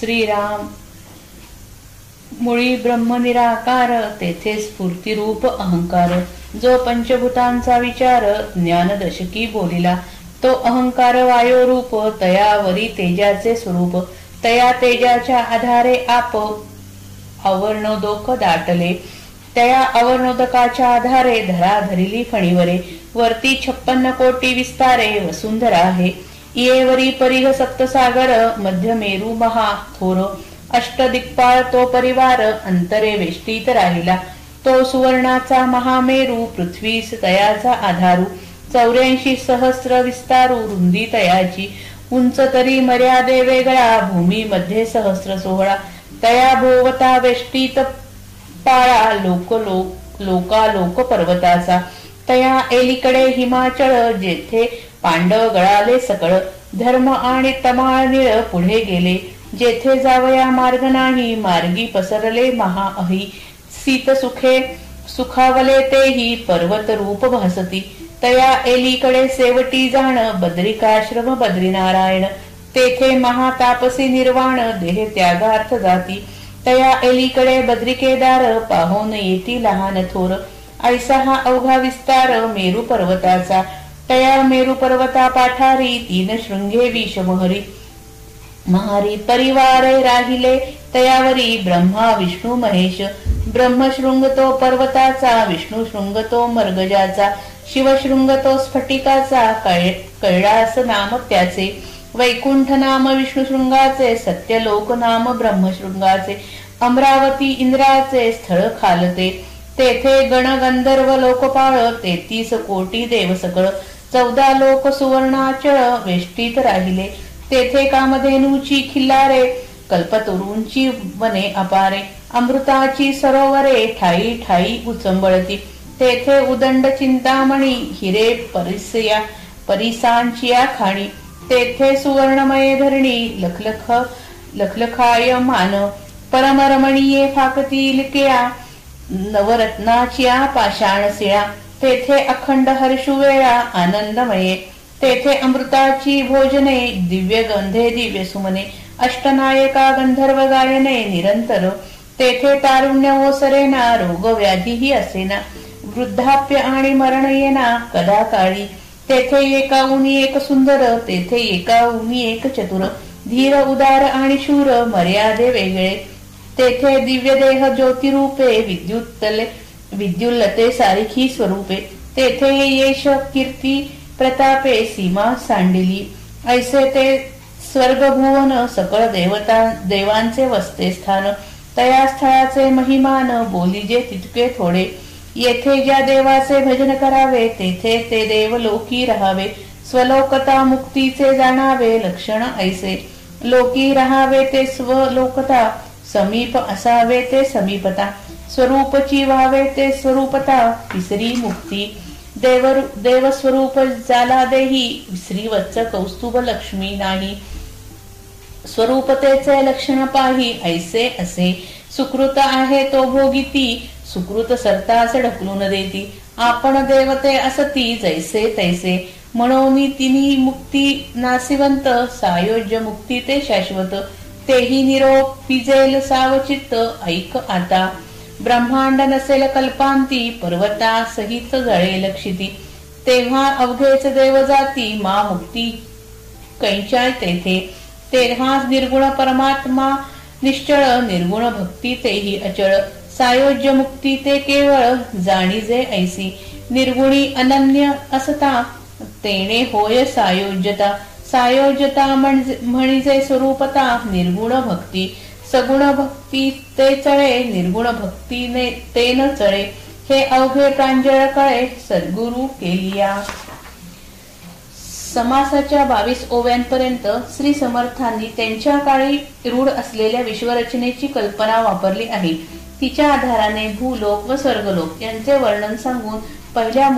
श्रीराम. मुळी ब्रह्मनिराकार तेथे स्फूर्तिरूप अहंकार. जो पंचभूतांचा विचार ज्ञानदशकी बोलिला तो अहंकार वायोरूप तयावरी तेजाचे स्वरूप. तया तेजाच्या आधारे आप अवर्णोदोक दाटले. त्या अवर्णोदकाच्या आधारे धरा धरिली फणीवरे. वरती छप्पन्न कोटी विस्तारे वसुंधरा आहे येवरी परिघ सप्तसागर मध्य मेरू महा थोर। अष्टदिक्पाळ तो परिवार अंतरे वेष्टीत राहिला। तो सुवर्णाचा महामेरू पृथ्वीस तयाचा आधारू। चौऱ्याऐंशी सहस्र विस्तारू रुंदी तयाची। उंच तरी मर्यादे वेगळा भूमी मध्ये सहस्र सोहळा। तया भोवता वेष्टीत पाळा लोक लोक लोका लोक पर्वताचा। तया एलीकडे हिमाचळ जेथे पांडव गळाले सकळ. धर्म आणि तमाळ निळ पुढे गेले. जेथे जावया मार्ग नाही मार्गी पसरले महाअही सीत सुखे सुखावले तेही पर्वत रूप भासती. तया एलीकडे सेवटी जाण बद्रिकाश्रम बद्रीनारायण. तेथे महातापसी निर्वाण देह त्यागार्थ जाती. तया एलीकडे बद्रिकेदार पाहून येती लहान थोर. ऐसा हा अवघा विस्तार मेरू पर्वताचा. तया मेरू पर्वता पाठारी तीन शृंगे विषमहरी. महारी परिवारे राहिले तयावरी ब्रह्मा विष्णू महेश. ब्रह्मशृंग तो पर्वताचा विष्णू शृंग तो मर्गजाचा शिवशृंग तो स्फटिकाचा कैलास नाम त्याचे. वैकुंठ नाम विष्णू शृंगाचे सत्यलोक नाम ब्रह्मशृंगाचे अमरावती इंद्राचे स्थळ खालते. तेथे गण गंधर्व लोकपाळ तेहतीस कोटी देव सकळ चौदा लोक सुवर्णाचळ वेष्टीत राहिले. तेथे कामधेनूची खिल्लारे कल्पतरुंची वने अपारे. अमृताची सरोवरे ठाई ठाई उचंबळती. तेथे उदंड चिंतामणी हिरे परिसया परिसांचिया खाणी. तेथे सुवर्णमय धरणी लखलख लखलखाय मान. परमरमणीये फाकतील केया नवरत्नाच्या पाषाण सिळा तेथे अखंड हर्षुवेळा आनंदमये. तेथे अमृताची भोजने दिव्य गंधे दिव्य सुमने अष्टनायका गंधर्व गायने निरंतर. तेथे तारुण्य ओसरेना रोग व्याधीही असेना. वृद्धाप्य आणि मरण येना कदा काळी. तेथे एका उनी एक सुंदर तेथे एका उनी एक चतुर. धीर उदार आणि शूर मर्यादे वेगळे. तेथे दिव्य देह ज्योतिरूपे विद्युत्तले विद्युल्लते सारिखी स्वरूपे तेथे येश कीर्ती प्रतापे सीमा सांडिली. ऐसे ते स्वर्गभुवन सकळ देवता देवांचे वस्ते स्थान तया स्थळाचे महिमान बोलीजे तितके थोडे. येथे ज्या देवाचे भजन करावे तेथे ते देव लोकी राहावे. स्वलोकता मुक्तीचे जाणावे लक्षण ऐसे. लोकी राहावे ते स्वलोकता समीप असावे ते समीपता. स्वरूपची व्हावे ते स्वरूपता तिसरी मुक्ती. देव देवस्वरूप जाला देही श्रीवत्स कौस्तुभ लक्ष्मी नाही. स्वरूपतेचे लक्षण पाही ऐसे असे. सुकृत आहे तो भोगिती सुकृत सरताच ढकलून देती. आपण देवते असती जैसे तैसे. म्हणून तिन्ही मुक्ती नासिवंत सायोज्य मुक्ती ते शाश्वत. तेही निरोप पिजेल सावचित्त ऐक आता. ब्रह्मांड नसेल कल्पांती पर्वता सहित जळे लक्षिती तेव्हा अवघेच देव जाती मा मुक्ती. कैचाय तेथे तेव्हाच निर्गुण परमात्मा निश्चळ निर्गुण भक्ती तेही अचळ. सायोज्य मुक्ती ते केवळ जाणीजे ऐसी. निर्गुणी अनन्य असता तेने होय सायोज्यता. सायोज्यता म्हणजे स्वरूपता निर्गुण भक्ती. सगुण भक्ती ते चळे निर्गुण भक्तीने ते न चळे. हे अवघे प्रांजळ कळे सद्गुरु केलिया. समासाच्या बावीस ओव्यांपर्यंत श्री समर्थांनी त्यांच्या काळी रूढ असलेल्या विश्वरचनेची कल्पना वापरली आहे. तिच्या आधाराने भूलोक व स्वर्गलोक यांचे वर्णन सांगून पहिल्या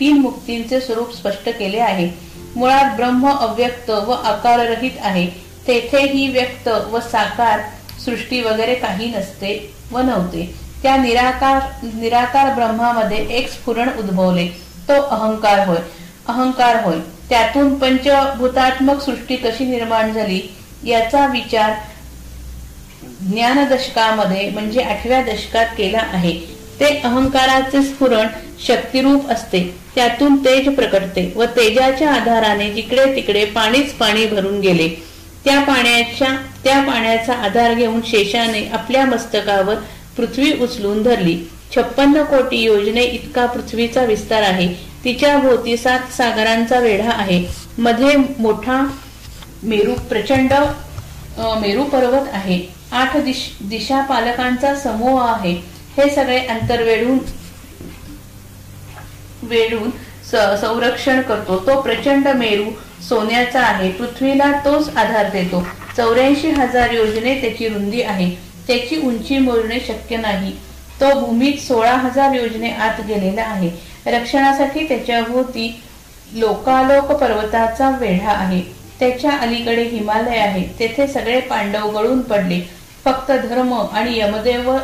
तीन मुक्तींचे स्वरूप स्पष्ट केले आहे. मुळात ब्रह्म अव्यक्त व आकाररहित आहे. तेथेही व्यक्त व साकार सृष्टी वगैरे काही नसते व नव्हते त्या निराकार निराकार ब्रह्मामध्ये एक स्फुरण उद्भवले. तो अहंकार होय. अहंकार होय. त्यातून पंचभूतात्मक सृष्टी कशी निर्माण झाली? याचा विचार ज्ञानदशकामध्ये म्हणजे आठव्या दशकात केला आहे. ते अहंकाराचे स्फुरण शक्तिरूप असते. त्यातून तेज प्रकटते व तेजाच्या आधाराने जिकडे तिकडे पाणीच पाणी भरून गेले. त्या पाण्याच्या त्या पाण्याचा आधार घेऊन शेषाने आपल्या मस्तकावर पृथ्वी उचलून धरली. छप्पन्न कोटी योजने इतका पृथ्वीचा विस्तार आहे. तिच्या भोवती सात सागरांचा वेढा आहे. मध्ये मोठा मेरू प्रचंड मेरू पर्वत आहे. आठ दिश दिशा पालकांचा समूह आहे. हे सगळे अंतर वेढून वेढून संरक्षण करतो. तो प्रचंड मेरू सोन्याचा आहे. पृथ्वीला तोच आधार देतो. चौऱ्याऐंशी हजार योजने त्याची रुंदी आहे. त्याची उंची मोजणे शक्य नाही. तो भूमीत सोळा हजार योजने आत गेलेला आहे. रक्षणासाठी त्याच्या भोवती लोकालोक पर्वताचा वेढा आहे. त्याच्या अलीकडे हिमालय आहे. तेथे सगळे पांडव गळून पडले. फक्त धर्म आणि यमदेव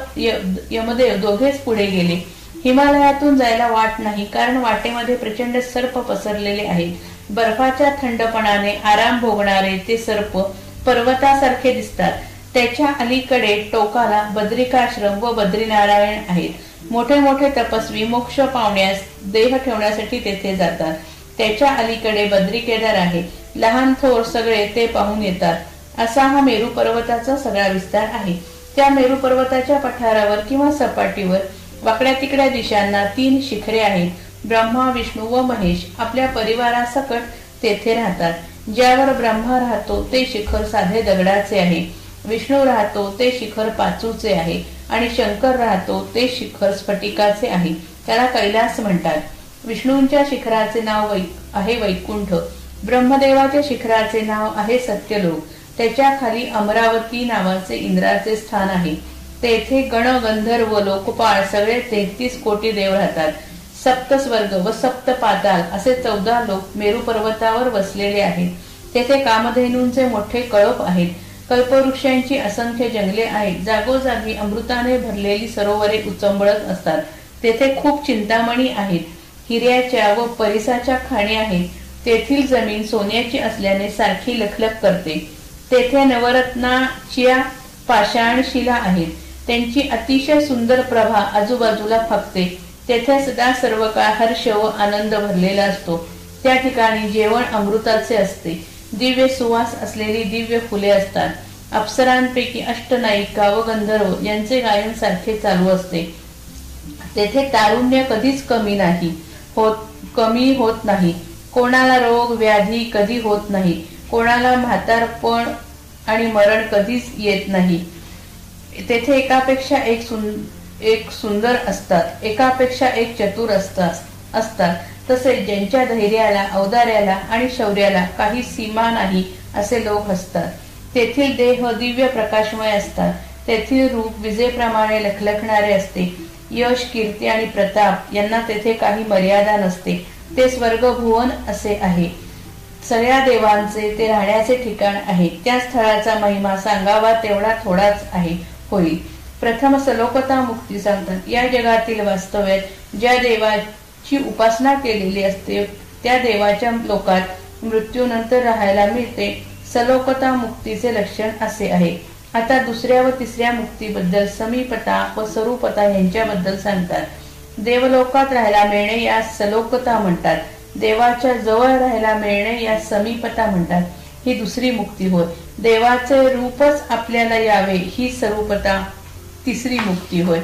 यमदेव दोघेच पुढे गेले. हिमालयातून जायला वाट नाही कारण वाटेमध्ये प्रचंड सर्प पसरलेले आहेत. बर्फाच्या थंडपणाने आराम भोगणारे ते सर्प पर्वतासारखे दिसतात. त्याच्या अलीकडे टोकाला बद्रिकाश्रम व बद्रीनारायण आहेत. मोठे मोठे तपस्वी मोक्ष पावण्यास देह ठेवण्यासाठी तेथे जातात. त्याच्या अलीकडे बद्री केदार आहे. लहान थोर सगळे ते पाहून येतात. असा हा मेरू पर्वताचा सगळा विस्तार आहे. त्या मेरू पर्वताच्या पठारावर किंवा सपाटीवर वाकड्या तिकड्या दिशांना तीन शिखरे आहेत. ब्रह्मा विष्णू व महेश आपल्या परिवारासकट तेथे राहतात. ज्यावर ब्रह्मा राहतो ते शिखर साधे दगडाचे आहे. विष्णू राहतो ते शिखर पाचूचे आहे. आणि शंकर राहतो ते शिखर स्फटिकाचे आहे. त्याला कैलास म्हणतात. विष्णूंच्या शिखराचे नाव वै आहे वैकुंठ. ब्रह्मदेवाच्या शिखराचे नाव आहे सत्यलोक. त्याच्याखाली अमरावती नावाचे इंद्राचे स्थान आहे. तेथे गण गंधर्व लोकपाळ सगळे तेहतीस कोटी देव राहतात. सप्त स्वर्ग व सप्त पाताल असे चौदा लोक मेरू पर्वतावर वसलेले आहेत. तेथे कामधेनूंचे मोठे कळप आहेत. कल्पवृक्षांची असंख्य जंगले आहेत. जागोजागी अमृताने भरलेली सरोवरे उचंबळत असतात. तेथे खूप चिंतामणी आहेत. हिऱ्याच्या व परिसाच्या खाणी आहेत. तेथील जमीन सोन्याची असल्याने सारखी लखलख करते. तेथे नवरत्नाच्या पाषाण शिला आहेत. त्यांची अतिशय सुंदर प्रभा आजूबाजूला फकते तेथे सदा सर्व काळ हर्ष व आनंद भरलेला असतो. त्या ठिकाणी जेवण अमृताचे असते. दिव्य सुवास असलेली दिव्य फुले असतात. अप्सरांपैकी अष्टनायिका व गंधर्व यांचे गायन सारखे चालू असते. तेथे तारुण्य कधीच कमी नाही. होत कमी होत नाही. कोणाला रोग व्याधी कधी होत नाही. कोणाला म्हातारपण आणि मरण कधीच येत नाही. तेथे एकापेक्षा एक सुन एक सुंदर असतात. एकापेक्षा एक चतुर असतात असतात. तसेच ज्यांच्या धैर्याला औदार्याला आणि शौर्याला काही सीमा नाही असे लोक असतात. तेथील देह दिव्य प्रकाशमय असतात. तेथील रूप विजेप्रमाणे लखलखणारे असते. यश कीर्ती आणि प्रताप यांना तेथे काही मर्यादा नसते. ते स्वर्ग भुवन असे आहे. सगळ्या देवांचे ते राहण्याचे ठिकाण आहे. त्या स्थळाचा महिमा सांगावा तेवढा थोडाच आहे. होईल प्रथम सलोकता मुक्ती सांगतात. या जगातील वास्तव्यात ज्या देवाची उपासना केलेली असते त्या देवाच्या लोकात मृत्यूनंतर राहायला मिळते. सलोकता मुक्तीचे लक्षण असे आहे. आता दुसऱ्या व तिसऱ्या मुक्तीबद्दल समीपता व स्वरूपता यांच्याबद्दल सांगतात. देवलोकात राहायला मिळणे या सलोकता म्हणतात. देवाच्या जवळ राहायला मिळणे या समीपता म्हणतात. ही दुसरी मुक्ती होय. देवाचे रूपच आपल्याला यावे ही स्वरूपता तिसरी मुक्ती होय.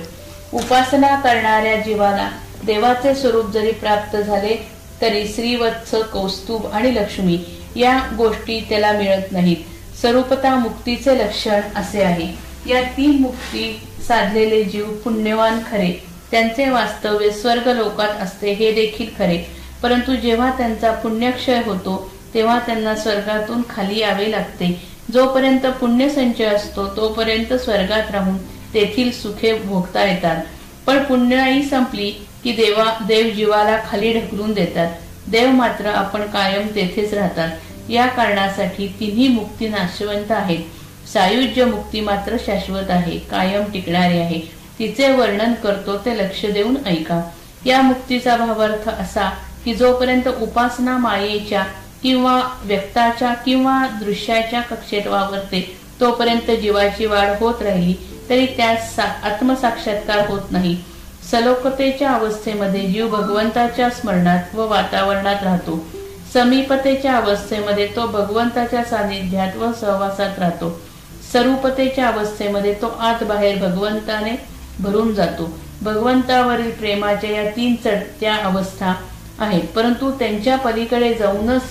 उपासना करणाऱ्या जीवाला देवाचे स्वरूप जरी प्राप्त झाले तरी श्रीवत्स कौस्तुभ आणि लक्ष्मी या गोष्टी त्याला मिळत नाहीत. स्वरूपता मुक्तीचे लक्षण असे आहे. या तीन मुक्ती साधलेले जीव पुण्यवान खरे. त्यांचे वास्तव्य स्वर्ग लोकात असते हे देखील खरे. परंतु जेव्हा त्यांचा पुण्यक्षय होतो तेव्हा त्यांना स्वर्गातून खाली यावे लागते. जोपर्यंत पुण्यसंचय असतो तोपर्यंत स्वर्गात राहून तेथील सुखे भोगता येतात. पण पुण्याई संपली की देवा देव जीवाला खाली ढकलून देतात. देव मात्र आपण कायम तेथेच राहतात. या कारणासाठी तिन्ही मुक्ती नाशवंत आहेत. सायुज्य मुक्ती मात्र शाश्वत आहे कायम टिकणारी आहे. तिचे वर्णन करतो ते लक्ष देऊन ऐका. या मुक्तीचा भावार्थ असा की जोपर्यंत उपासना मायेच्या किंवा व्यक्ताच्या किंवा दृश्याच्या कक्षेत वावरते तोपर्यंत जीवाची वाढ होत राहिली तरी त्यास आत्मसाक्षात्कार होत नाही. सलोकतेच्या अवस्थेमध्ये जीव भगवंताच्या स्मरणात व वातावरणात राहतो. समीपतेच्या अवस्थेमध्ये तो भगवंताच्या सानिध्यात व सहवासात राहतो. स्वरूपतेच्या अवस्थेमध्ये तो आत बाहेर भगवंताने भरून जातो. भगवंतावरील प्रेमाच्या या तीन चढत्या अवस्था आहेत परंतु त्यांच्या पलीकडे जाऊनच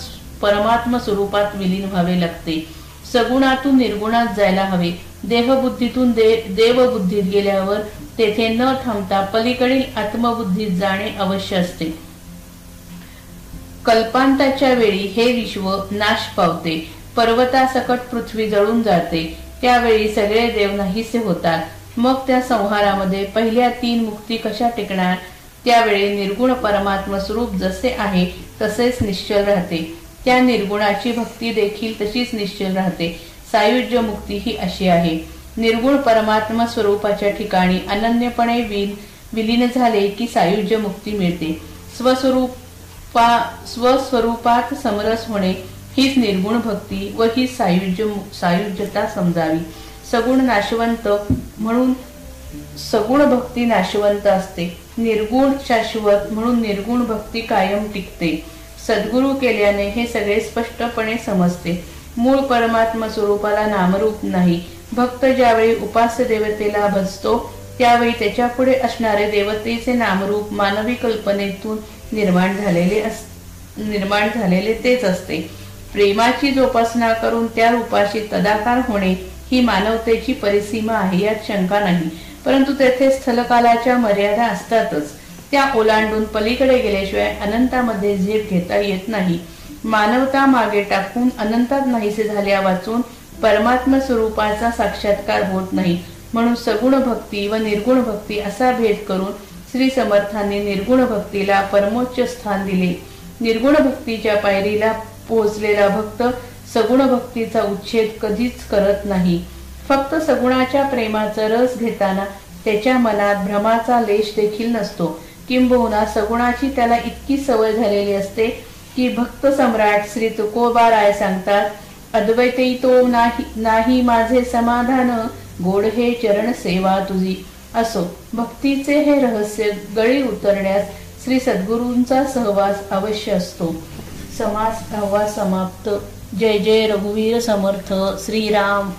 परमात्म स्वरूपात विलीन व्हावे लागते. सगुणातून निर्गुणात जायला हवे. देहबुद्धीतून दे देवबुद्धीत गेल्यावर तेथे न थांबता पलीकडील आत्मबुद्धीत जाणे अवश्य असते. कल्पांताच्या वेळी हे विश्व नाश पावते. पर्वतासकट पृथ्वी जळून जाते. त्यावेळी सगळे देव नाहीसे होतात. मग त्या संहारामध्ये पहिल्या तीन मुक्ती कशा टिकणार? त्यावेळी निर्गुण परमात्म स्वरूप जसे आहे तसेच निश्चल राहते. त्या निर्गुणाची भक्ती देखील तशीच निश्चल राहते. सायुज्य मुक्ती ही अशी आहे. निर्गुण परमात्मा स्वरूपाच्या ठिकाणी अनन्यपणे विलीन झाले की सायुज्य मुक्ती मिळते. स्वस्वरूपा स्वस्वरूपात समरस होणे हीच निर्गुण भक्ती व ही सायुज्य सायुज्यता समजावी. सगुण नाशवंत म्हणून सगुण भक्ती नाशवंत असते. निर्गुण शाश्वत म्हणून निर्गुण भक्ती कायम टिकते. सद्गुरु केल्याने हे सगळे स्पष्टपणे समजते. मूळ परमात्मा स्वरूपाला नामरूप नाही. भक्त ज्यावेळी उपास्य देवतेला भजतो त्यावेळी त्याच्या पुढे असणारे देवतेचे नामरूप मानवी कल्पनेतून निर्माण झालेले अस निर्माण झालेले तेच असते. प्रेमाची जोपासना करून त्या रूपाशी तदाकार होणे ही मानवतेची परिसीमा आहे यात शंका नाही. परंतु तेथे स्थलकालाच्या मर्यादा असतातच. त्या ओलांडून पलीकडे गेल्याशिवाय अनंतामध्ये झेप घेता येत नाही. मानवता मागे टाकून अनंतात नाहीसे झाल्या वाचून परमात्म स्वरूपाचा साक्षात्कार होत नाही. म्हणून सगुण भक्ती व निर्गुण भक्ती असा भेद करून श्री समर्थांनी निर्गुण भक्तीला परमोच्च स्थान दिले. निर्गुण भक्तीच्या पायरीला पोहोचलेला भक्त सगुण भक्तीचा उच्छेद कधीच करत नाही. फक्त सगुणाच्या प्रेमाचा रस घेताना त्याच्या मनात भ्रमाचा लेश देखील नसतो. किंबहुना सगुणाची त्याला इतकी सवय झालेली असते की भक्त सम्राट श्री तुकोबा राय सांगतात अद्वैते तो नाही नाही माझे समाधान गोड हे चरण सेवा तुझी. असो भक्तीचे हे रहस्य गळी उतरण्यास श्री सद्गुरूंचा सहवास अवश्य असतो. समास दहावा समाप्त. जय जय रघुवीर समर्थ. श्रीराम.